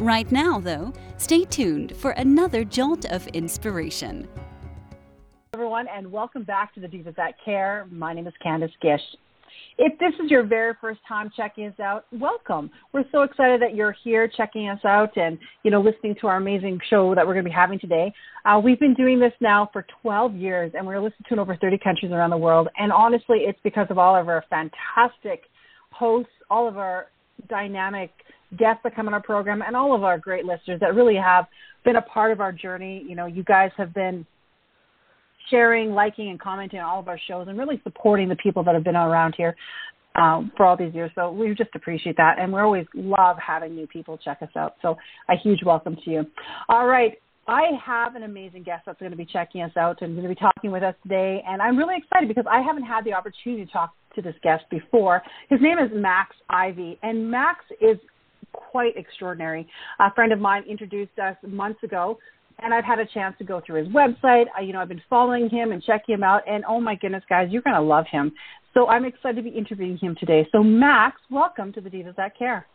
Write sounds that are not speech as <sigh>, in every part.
Right now, though, stay tuned for another jolt of inspiration. Everyone, and welcome back to the Divas That Care. My name is Candace Gish. If this is your very first time checking us out, welcome. We're so excited that you're here checking us out and you know listening to our amazing show that we're going to be having today. Uh, we've been doing this now for 12 years, and we're listened to in over 30 countries around the world. And honestly, it's because of all of our fantastic hosts, all of our dynamic guests that come on our program and all of our great listeners that really have been a part of our journey. You know, you guys have been sharing, liking, and commenting on all of our shows and really supporting the people that have been around here um, for all these years. So we just appreciate that. And we always love having new people check us out. So a huge welcome to you. All right. I have an amazing guest that's going to be checking us out and going to be talking with us today. And I'm really excited because I haven't had the opportunity to talk to this guest before. His name is Max Ivy. And Max is quite extraordinary. A friend of mine introduced us months ago, and I've had a chance to go through his website. I, you know, I've been following him and checking him out, and oh my goodness, guys, you're going to love him. So I'm excited to be interviewing him today. So Max, welcome to the Divas That Care.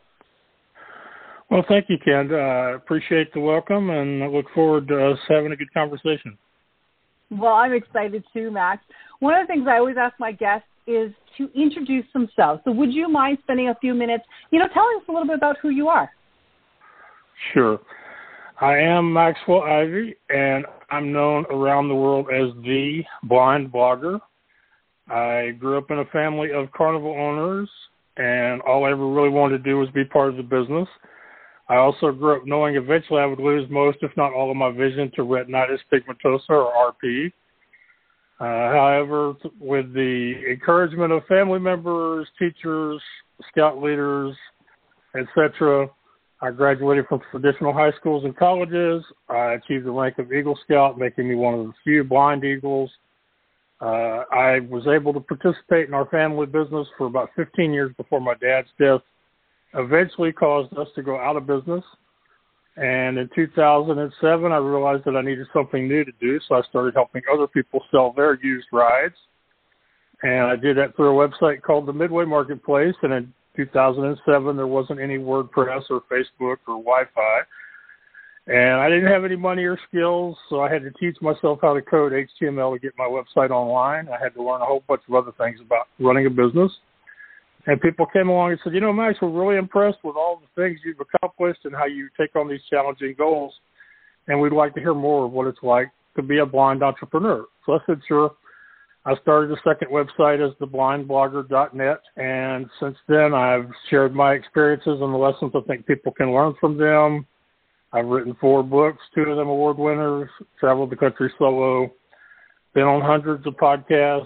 Well, thank you, Ken. I uh, appreciate the welcome, and I look forward to us having a good conversation. Well, I'm excited too, Max. One of the things I always ask my guests is to introduce themselves. So would you mind spending a few minutes, you know, telling us a little bit about who you are? Sure. I am Maxwell Ivy, and I'm known around the world as the blind blogger. I grew up in a family of carnival owners, and all I ever really wanted to do was be part of the business. I also grew up knowing eventually I would lose most, if not all, of my vision to retinitis pigmentosa or RP. Uh, however, with the encouragement of family members, teachers, scout leaders, etc., I graduated from traditional high schools and colleges. I achieved the rank of Eagle Scout, making me one of the few blind Eagles. Uh, I was able to participate in our family business for about 15 years before my dad's death eventually caused us to go out of business. And in 2007, I realized that I needed something new to do, so I started helping other people sell their used rides. And I did that through a website called the Midway Marketplace. And in 2007, there wasn't any WordPress or Facebook or Wi-Fi. And I didn't have any money or skills, so I had to teach myself how to code HTML to get my website online. I had to learn a whole bunch of other things about running a business. And people came along and said, you know, Max, we're really impressed with all the things you've accomplished and how you take on these challenging goals. And we'd like to hear more of what it's like to be a blind entrepreneur. So I said, sure. I started a second website as theblindblogger.net. And since then, I've shared my experiences and the lessons I think people can learn from them. I've written four books, two of them award winners, traveled the country solo, been on hundreds of podcasts,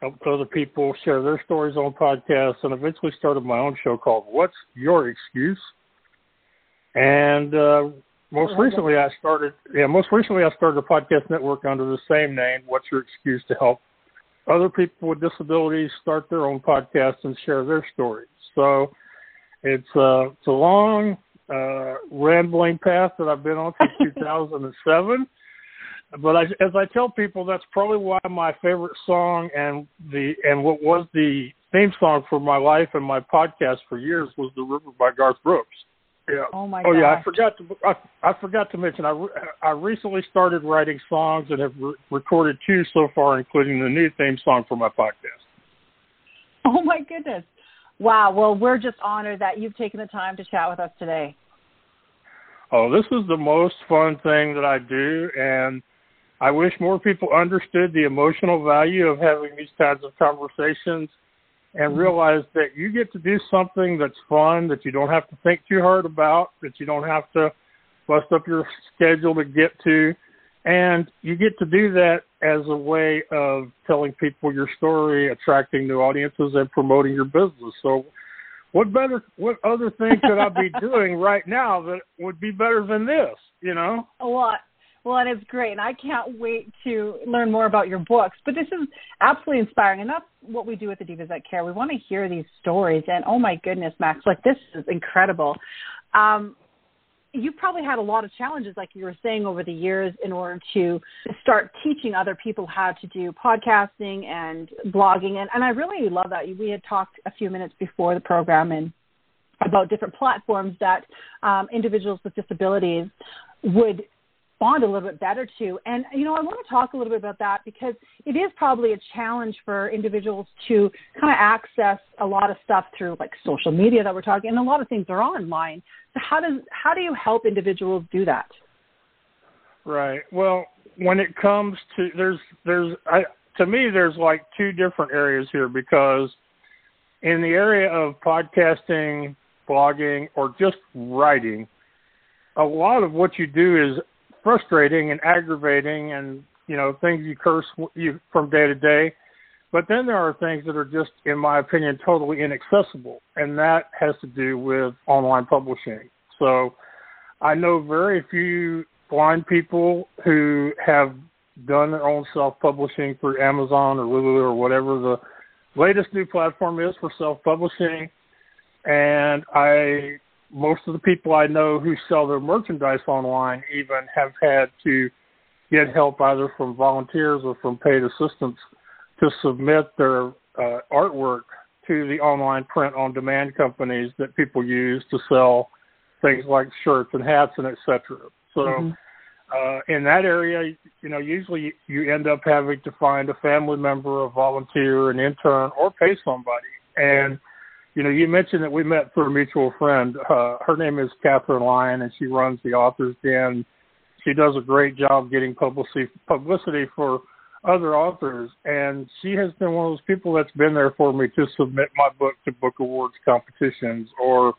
helped other people share their stories on podcasts, and eventually started my own show called "What's Your Excuse." And uh, most oh, recently, I started. Yeah, most recently, I started a podcast network under the same name. What's Your Excuse to help other people with disabilities start their own podcasts and share their stories. So it's uh, it's a long, uh, rambling path that I've been on since <laughs> 2007 but I, as I tell people, that's probably why my favorite song and the and what was the theme song for my life and my podcast for years was "The River" by Garth Brooks. Yeah. Oh my. Oh gosh. yeah, I forgot to I, I forgot to mention I re, I recently started writing songs and have re- recorded two so far, including the new theme song for my podcast. Oh my goodness! Wow. Well, we're just honored that you've taken the time to chat with us today. Oh, this is the most fun thing that I do, and I wish more people understood the emotional value of having these kinds of conversations and mm-hmm. realize that you get to do something that's fun, that you don't have to think too hard about, that you don't have to bust up your schedule to get to. And you get to do that as a way of telling people your story, attracting new audiences, and promoting your business. So, what better, what other thing could I be <laughs> doing right now that would be better than this? You know? Well, Well, and it's great, and I can't wait to learn more about your books. But this is absolutely inspiring, and that's what we do with the Divas That Care. We want to hear these stories, and oh my goodness, Max, like this is incredible. Um, you've probably had a lot of challenges, like you were saying, over the years in order to start teaching other people how to do podcasting and blogging. And, and I really love that. We had talked a few minutes before the program and about different platforms that um, individuals with disabilities would respond a little bit better to. And, you know, I want to talk a little bit about that because it is probably a challenge for individuals to kind of access a lot of stuff through like social media that we're talking, and a lot of things are online. So how does, how do you help individuals do that? Right. Well, when it comes to, there's, there's, I, to me, there's like two different areas here because in the area of podcasting, blogging, or just writing, a lot of what you do is frustrating and aggravating and you know things you curse you from day to day. But then there are things that are just in my opinion totally inaccessible and that has to do with online publishing. So i know very few blind people who have done their own self publishing through amazon or lulu or whatever the latest new platform is for self publishing and i most of the people I know who sell their merchandise online even have had to get help either from volunteers or from paid assistants to submit their uh, artwork to the online print on demand companies that people use to sell things like shirts and hats and etc. So mm-hmm. uh, in that area, you know, usually you end up having to find a family member, a volunteer, an intern, or pay somebody. And you know, you mentioned that we met through a mutual friend. Uh, her name is Catherine Lyon, and she runs the Authors Den. She does a great job getting publicity publicity for other authors, and she has been one of those people that's been there for me to submit my book to book awards competitions or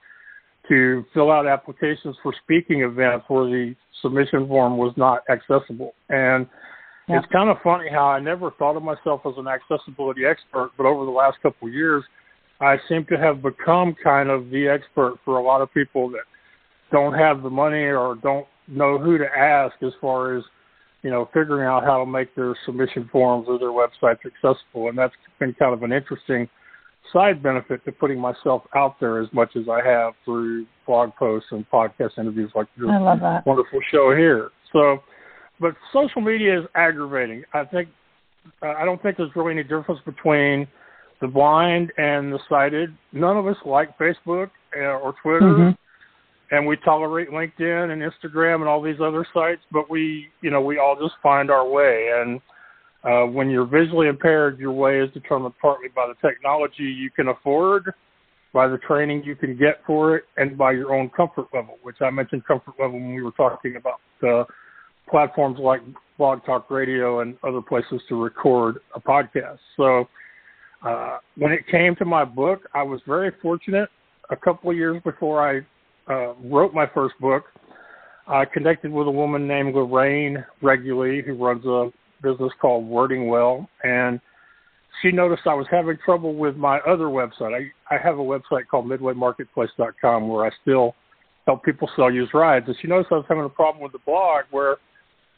to fill out applications for speaking events where the submission form was not accessible. And yeah. it's kind of funny how I never thought of myself as an accessibility expert, but over the last couple of years – I seem to have become kind of the expert for a lot of people that don't have the money or don't know who to ask as far as you know figuring out how to make their submission forms or their websites accessible and that's been kind of an interesting side benefit to putting myself out there as much as I have through blog posts and podcast interviews like this wonderful show here. So, but social media is aggravating. I think I don't think there's really any difference between the blind and the sighted. None of us like Facebook uh, or Twitter, mm-hmm. and we tolerate LinkedIn and Instagram and all these other sites. But we, you know, we all just find our way. And uh, when you're visually impaired, your way is determined partly by the technology you can afford, by the training you can get for it, and by your own comfort level. Which I mentioned comfort level when we were talking about uh, platforms like Blog Talk Radio and other places to record a podcast. So uh, when it came to my book, I was very fortunate. A couple of years before I uh, wrote my first book, I connected with a woman named Lorraine Reguly, who runs a business called Wording Well, and she noticed I was having trouble with my other website. I, I have a website called MidwayMarketplace.com where I still help people sell used rides, and she noticed I was having a problem with the blog where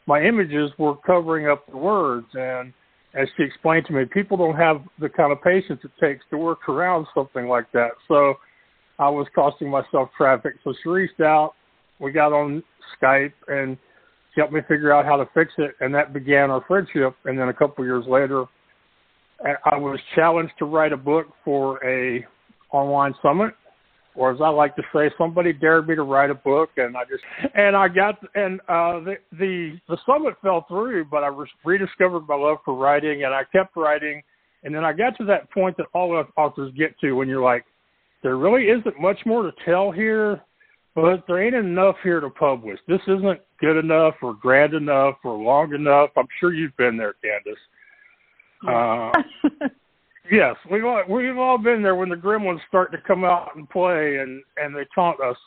my images were covering up the words and as she explained to me, people don't have the kind of patience it takes to work around something like that. So I was costing myself traffic. So she reached out. We got on Skype and she helped me figure out how to fix it. And that began our friendship. And then a couple years later, I was challenged to write a book for a online summit or as I like to say, somebody dared me to write a book, and I just and I got and uh, the the the summit fell through, but I rediscovered my love for writing, and I kept writing, and then I got to that point that all authors get to when you're like, there really isn't much more to tell here, but there ain't enough here to publish. This isn't good enough, or grand enough, or long enough. I'm sure you've been there, Candace. Uh, <laughs> Yes, we've all we've all been there when the gremlins start to come out and play and and they taunt us.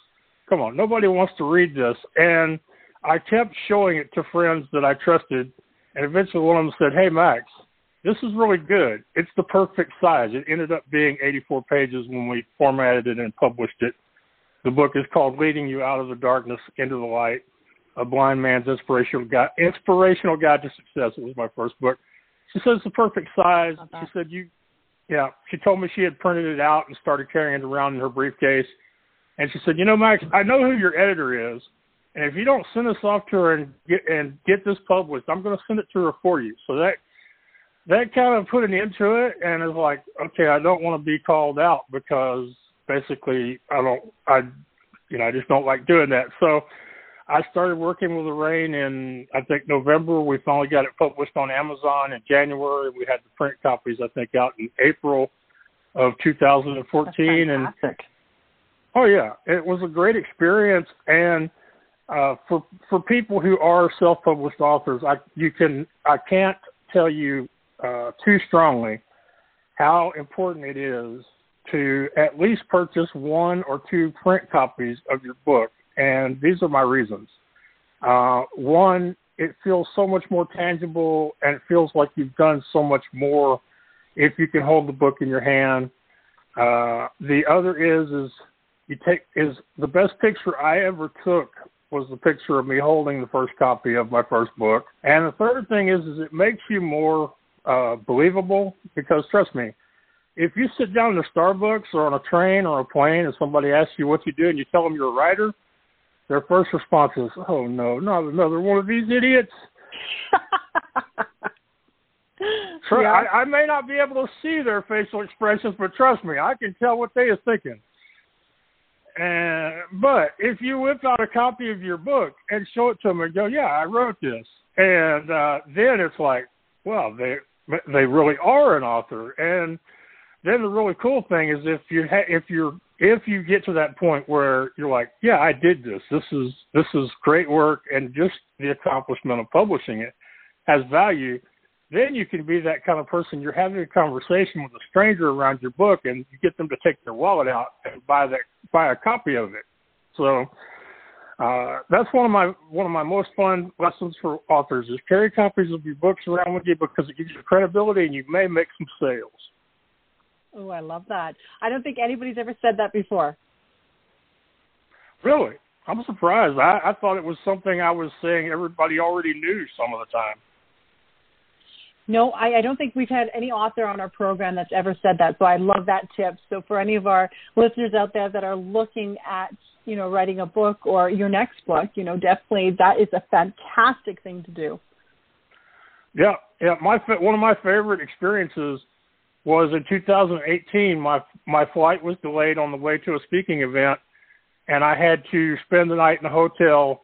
Come on, nobody wants to read this. And I kept showing it to friends that I trusted, and eventually one of them said, "Hey Max, this is really good. It's the perfect size." It ended up being 84 pages when we formatted it and published it. The book is called "Leading You Out of the Darkness into the Light." A Blind Man's Inspirational Guide, Inspirational Guide to Success. It was my first book. She said it's the perfect size. She said you, yeah. She told me she had printed it out and started carrying it around in her briefcase. And she said, you know, Max, I know who your editor is, and if you don't send this off to her and get and get this published, I'm going to send it to her for you. So that that kind of put an end to it, and it's like, okay, I don't want to be called out because basically I don't, I, you know, I just don't like doing that. So I started working with Lorraine in I think November. We finally got it published on Amazon in January. We had the print copies I think out in April of 2014, and oh yeah, it was a great experience and uh, for for people who are self-published authors, I you can I can't tell you uh, too strongly how important it is to at least purchase one or two print copies of your book, and these are my reasons. Uh, one, it feels so much more tangible, and it feels like you've done so much more if you can hold the book in your hand. Uh, the other is is you take is the best picture I ever took was the picture of me holding the first copy of my first book. And the third thing is, is it makes you more uh, believable because trust me, if you sit down in a Starbucks or on a train or a plane and somebody asks you what you do and you tell them you're a writer, their first response is, "Oh no, not another one of these idiots." <laughs> so yeah. I, I may not be able to see their facial expressions, but trust me, I can tell what they are thinking. And but if you whip out a copy of your book and show it to them and go, "Yeah, I wrote this," and uh, then it's like, well, they they really are an author. And then the really cool thing is if you ha- if you're if you get to that point where you're like, "Yeah, I did this. This is this is great work," and just the accomplishment of publishing it has value then you can be that kind of person. You're having a conversation with a stranger around your book, and you get them to take their wallet out and buy that buy a copy of it. So uh, that's one of my one of my most fun lessons for authors is carry copies of your books around with you because it gives you credibility, and you may make some sales. Oh, I love that. I don't think anybody's ever said that before. Really? I'm surprised. I, I thought it was something I was saying everybody already knew some of the time. No, I, I don't think we've had any author on our program that's ever said that. So I love that tip. So for any of our listeners out there that are looking at, you know, writing a book or your next book, you know, definitely that is a fantastic thing to do. Yeah, yeah. My one of my favorite experiences was in 2018. My my flight was delayed on the way to a speaking event, and I had to spend the night in a hotel.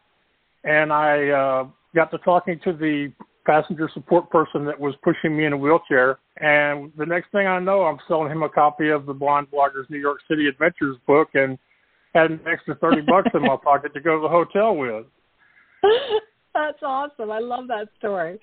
And I uh, got to talking to the passenger support person that was pushing me in a wheelchair. And the next thing I know, I'm selling him a copy of the Blind Bloggers New York City Adventures book and had an extra 30 bucks in my pocket to go to the hotel with. <laughs> That's awesome. I love that story.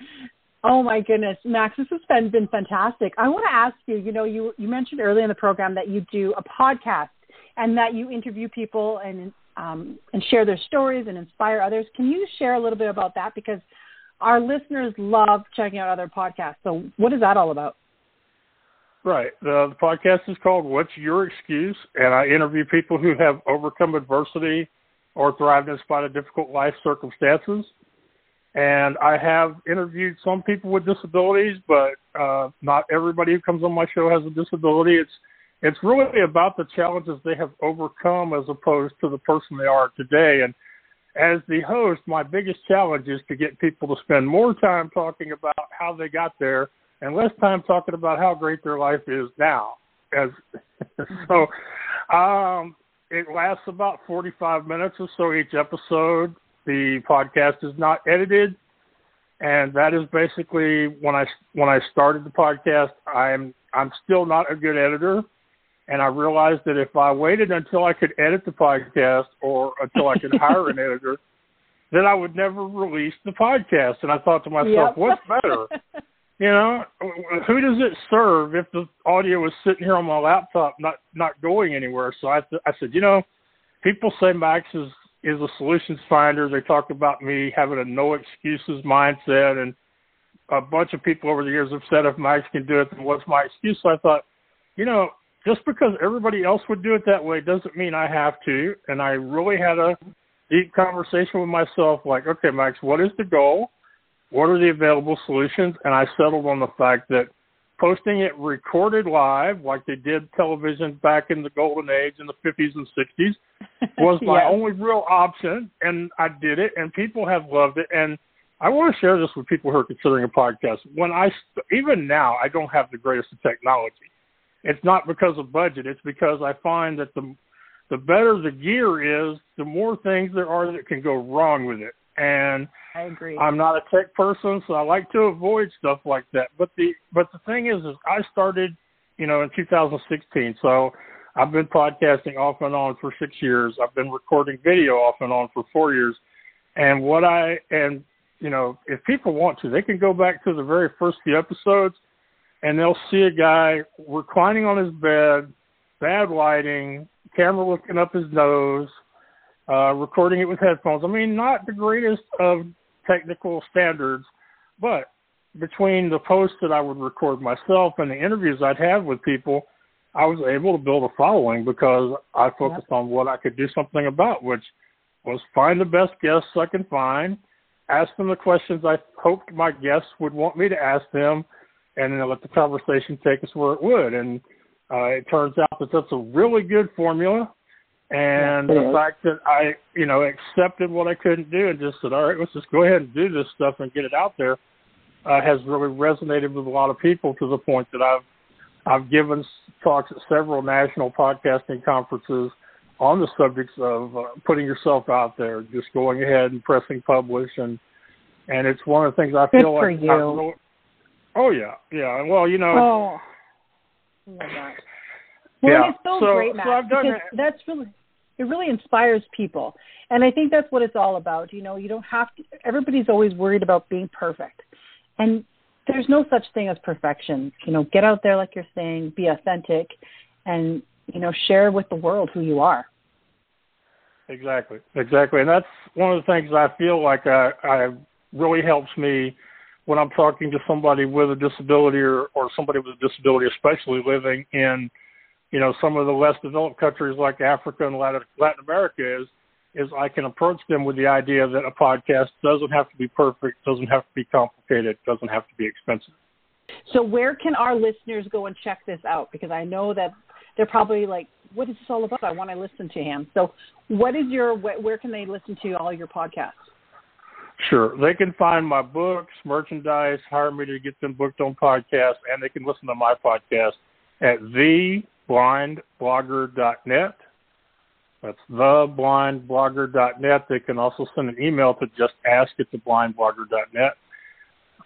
Oh my goodness, Max, this has been been fantastic. I want to ask you. You know, you you mentioned earlier in the program that you do a podcast and that you interview people and um, and share their stories and inspire others. Can you share a little bit about that? Because our listeners love checking out other podcasts. So, what is that all about? Right. The, the podcast is called What's Your Excuse? And I interview people who have overcome adversity or thrived in spite of difficult life circumstances. And I have interviewed some people with disabilities, but uh, not everybody who comes on my show has a disability. It's it's really about the challenges they have overcome as opposed to the person they are today. And as the host, my biggest challenge is to get people to spend more time talking about how they got there and less time talking about how great their life is now. As <laughs> so, um, it lasts about 45 minutes or so each episode. The podcast is not edited, and that is basically when I when I started the podcast. I'm I'm still not a good editor and I realized that if I waited until I could edit the podcast or until I could <laughs> hire an editor, then I would never release the podcast. And I thought to myself, yep. what's better? <laughs> you know, who does it serve if the audio is sitting here on my laptop, not not going anywhere? So I th- I said, you know, people say Max is is a solutions finder. They talk about me having a no excuses mindset, and a bunch of people over the years have said if Max can do it, then what's my excuse? So I thought, you know, just because everybody else would do it that way doesn't mean I have to. And I really had a deep conversation with myself, like, okay, Max, what is the goal? What are the available solutions? And I settled on the fact that posting it recorded live, like they did television back in the golden age in the 50s and 60s, <laughs> was my yes. only real option. And I did it, and people have loved it. And I want to share this with people who are considering a podcast. When I, even now, I don't have the greatest of technology. It's not because of budget. It's because I find that the the better the gear is, the more things there are that can go wrong with it. And I agree. I'm not a tech person, so I like to avoid stuff like that. But the but the thing is, is I started, you know, in 2016. So I've been podcasting off and on for six years. I've been recording video off and on for four years. And what I and you know, if people want to, they can go back to the very first few episodes, and they'll see a guy reclining on his bed, bad lighting, camera looking up his nose, uh, recording it with headphones. I mean, not the greatest of technical standards, but between the posts that I would record myself and the interviews I'd have with people, I was able to build a following because I focused on what I could do something about, which was find the best guests I can find, ask them the questions I hoped my guests would want me to ask them, and then let the conversation take us where it would. And uh, it turns out that that's a really good formula. And the fact that I, you know, accepted what I couldn't do and just said, all right, let's just go ahead and do this stuff and get it out there, uh, has really resonated with a lot of people to the point that I've I've given talks at several national podcasting conferences on the subjects of uh, putting yourself out there, just going ahead and pressing publish, and and it's one of the things I Good feel for like. you. Really, oh yeah, yeah. Well, you know. Oh. Love that. Well, yeah. it's so, so great, Matt, so I've done that's really it really inspires people, and I think that's what it's all about. You know, you don't have to. Everybody's always worried about being perfect, and there's no such thing as perfection. You know, get out there like you're saying, be authentic, and you know, share with the world who you are. Exactly, exactly, and that's one of the things I feel like I, I really helps me when I'm talking to somebody with a disability or, or somebody with a disability, especially living in, you know, some of the less developed countries like Africa and Latin, Latin America is, is I can approach them with the idea that a podcast doesn't have to be perfect, doesn't have to be complicated, doesn't have to be expensive. So where can our listeners go and check this out? Because I know that they're probably like, what is this all about? I want to listen to him. So what is your, where can they listen to all your podcasts? Sure. They can find my books, merchandise, hire me to get them booked on podcasts, and they can listen to my podcast at theblindblogger.net. That's theblindblogger.net. They can also send an email to just ask at theblindblogger.net.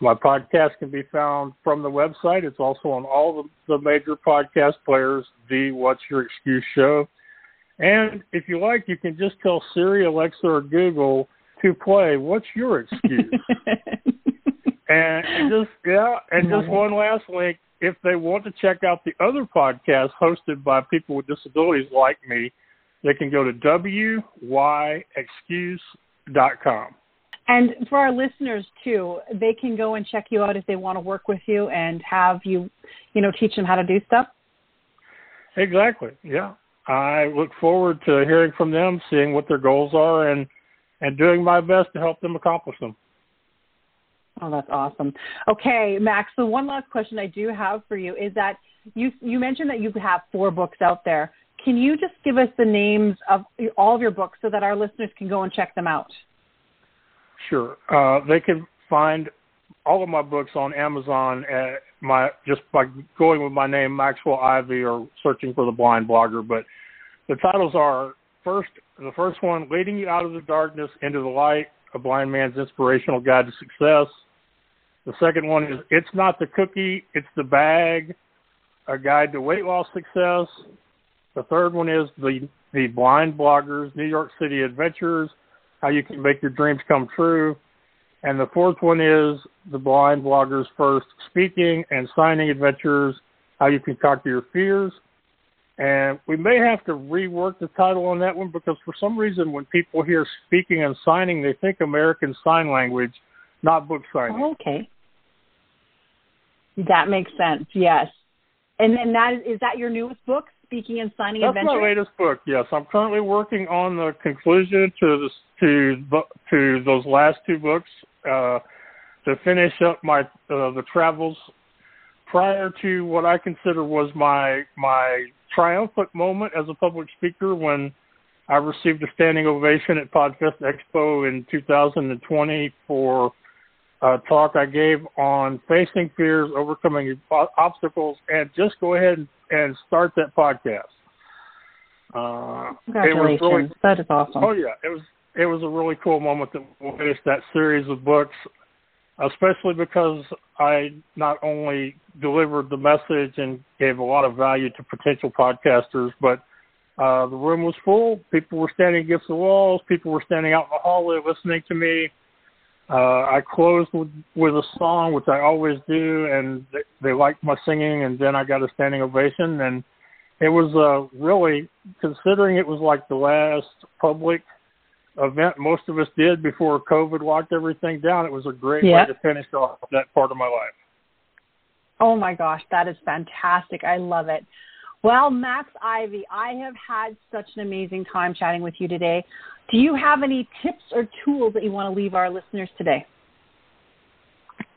My podcast can be found from the website. It's also on all the, the major podcast players, the What's Your Excuse show. And if you like, you can just tell Siri, Alexa, or Google – to play. What's your excuse? and, <laughs> and just yeah, and just one last link. If they want to check out the other podcasts hosted by people with disabilities like me, they can go to wyexcuse.com. And for our listeners too, they can go and check you out if they want to work with you and have you, you know, teach them how to do stuff. Exactly. Yeah. I look forward to hearing from them, seeing what their goals are, and and doing my best to help them accomplish them. Oh, that's awesome. Okay, Max. So one last question I do have for you is that you you mentioned that you have four books out there. Can you just give us the names of all of your books so that our listeners can go and check them out? Sure. Uh, they can find all of my books on Amazon at my just by going with my name Maxwell Ivy or searching for the Blind Blogger. But the titles are first the first one, leading you out of the darkness into the light, a blind man's inspirational guide to success. The second one is it's not the cookie, it's the bag, a guide to weight loss success. The third one is the the blind bloggers New York City adventures, how you can make your dreams come true. And the fourth one is the blind bloggers first speaking and signing adventures, how you can conquer your fears. And we may have to rework the title on that one because for some reason, when people hear speaking and signing, they think American Sign Language, not book signing. Okay. That makes sense. Yes. And then that is, that your newest book, speaking and signing That's adventure. my latest book. Yes, I'm currently working on the conclusion to this to to those last two books uh, to finish up my uh, the travels prior to what I consider was my my triumphant moment as a public speaker when I received a standing ovation at Podfest Expo in 2020 for a talk I gave on facing fears, overcoming obstacles, and just go ahead and start that podcast. Uh, Congratulations! Really, that is awesome. Oh yeah, it was it was a really cool moment that we finished that series of books, especially because I not only delivered the message and gave a lot of value to potential podcasters, but uh, the room was full. People were standing against the walls. People were standing out in the hallway listening to me. Uh, I closed with, with a song, which I always do, and they, they liked my singing, and then I got a standing ovation. And it was uh, really, considering it was like the last public event most of us did before COVID locked everything down, it was a great way to finish off that part of my life. Oh my gosh, that is fantastic. I love it. Well, Max Ivy, I have had such an amazing time chatting with you today. Do you have any tips or tools that you want to leave our listeners today?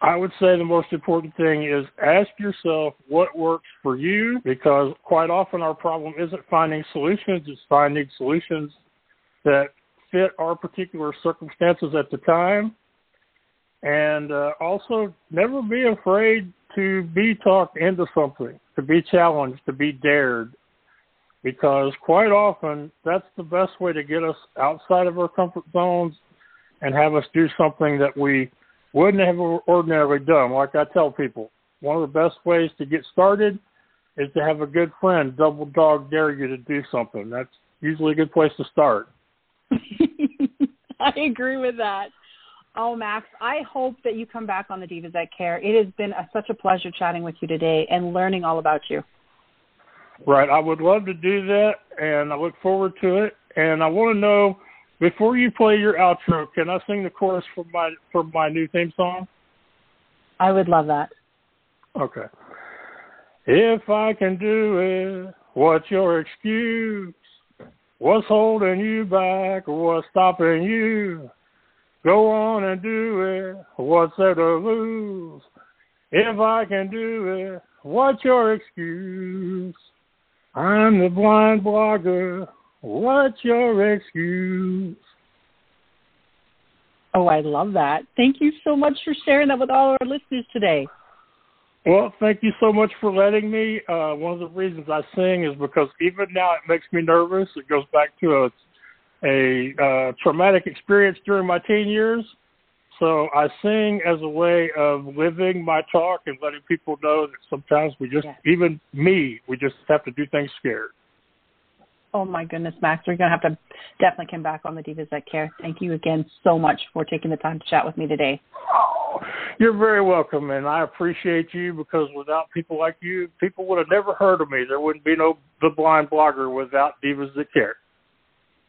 I would say the most important thing is ask yourself what works for you because quite often our problem isn't finding solutions, it's finding solutions that fit our particular circumstances at the time. And uh, also, never be afraid to be talked into something, to be challenged, to be dared, because quite often that's the best way to get us outside of our comfort zones and have us do something that we wouldn't have ordinarily done. Like I tell people, one of the best ways to get started is to have a good friend double dog dare you to do something. That's usually a good place to start. <laughs> I agree with that. Oh, Max, I hope that you come back on the Divas That Care. It has been a, such a pleasure chatting with you today and learning all about you. Right. I would love to do that, and I look forward to it. And I want to know before you play your outro, can I sing the chorus for my for my new theme song? I would love that. Okay. If I can do it, what's your excuse? What's holding you back? What's stopping you? Go on and do it. What's there to lose? If I can do it, what's your excuse? I'm the blind blogger. What's your excuse? Oh, I love that. Thank you so much for sharing that with all our listeners today. Well, thank you so much for letting me. Uh, one of the reasons I sing is because even now it makes me nervous. It goes back to a a uh, traumatic experience during my teen years. So I sing as a way of living my talk and letting people know that sometimes we just, even me, we just have to do things scared. Oh my goodness, Max, we're going to have to definitely come back on the Divas That Care. Thank you again so much for taking the time to chat with me today. Oh, you're very welcome, and I appreciate you because without people like you, people would have never heard of me. There wouldn't be no The Blind Blogger without Divas That Care.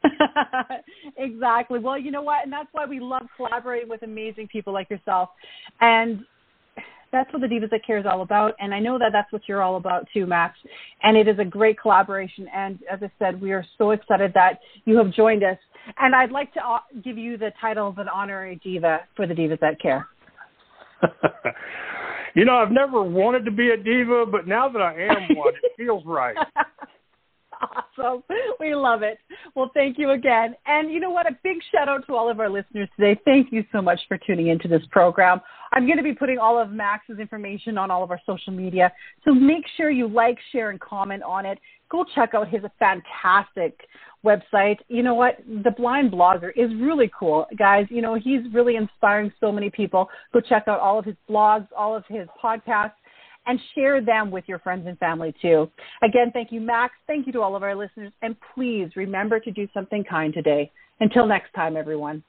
<laughs> exactly. Well, you know what? And that's why we love collaborating with amazing people like yourself. And that's what the Divas That Care is all about. And I know that that's what you're all about too, Max. And it is a great collaboration. And as I said, we are so excited that you have joined us. And I'd like to uh, give you the title of an honorary diva for the Divas That Care. <laughs> you know, I've never wanted to be a diva, but now that I am one, it <laughs> feels right. Awesome. We love it. Well, thank you again. And you know what? A big shout out to all of our listeners today. Thank you so much for tuning into this program. I'm going to be putting all of Max's information on all of our social media. So make sure you like, share, and comment on it. Go check out his fantastic website. You know what? The Blind Blogger is really cool, guys. You know, he's really inspiring so many people. Go check out all of his blogs, all of his podcasts and share them with your friends and family too. Again, thank you, Max. Thank you to all of our listeners. And please remember to do something kind today. Until next time, everyone.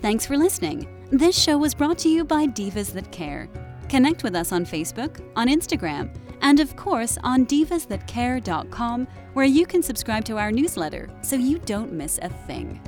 Thanks for listening. This show was brought to you by Divas That Care. Connect with us on Facebook, on Instagram, and of course on divasthatcare.com, where you can subscribe to our newsletter so you don't miss a thing.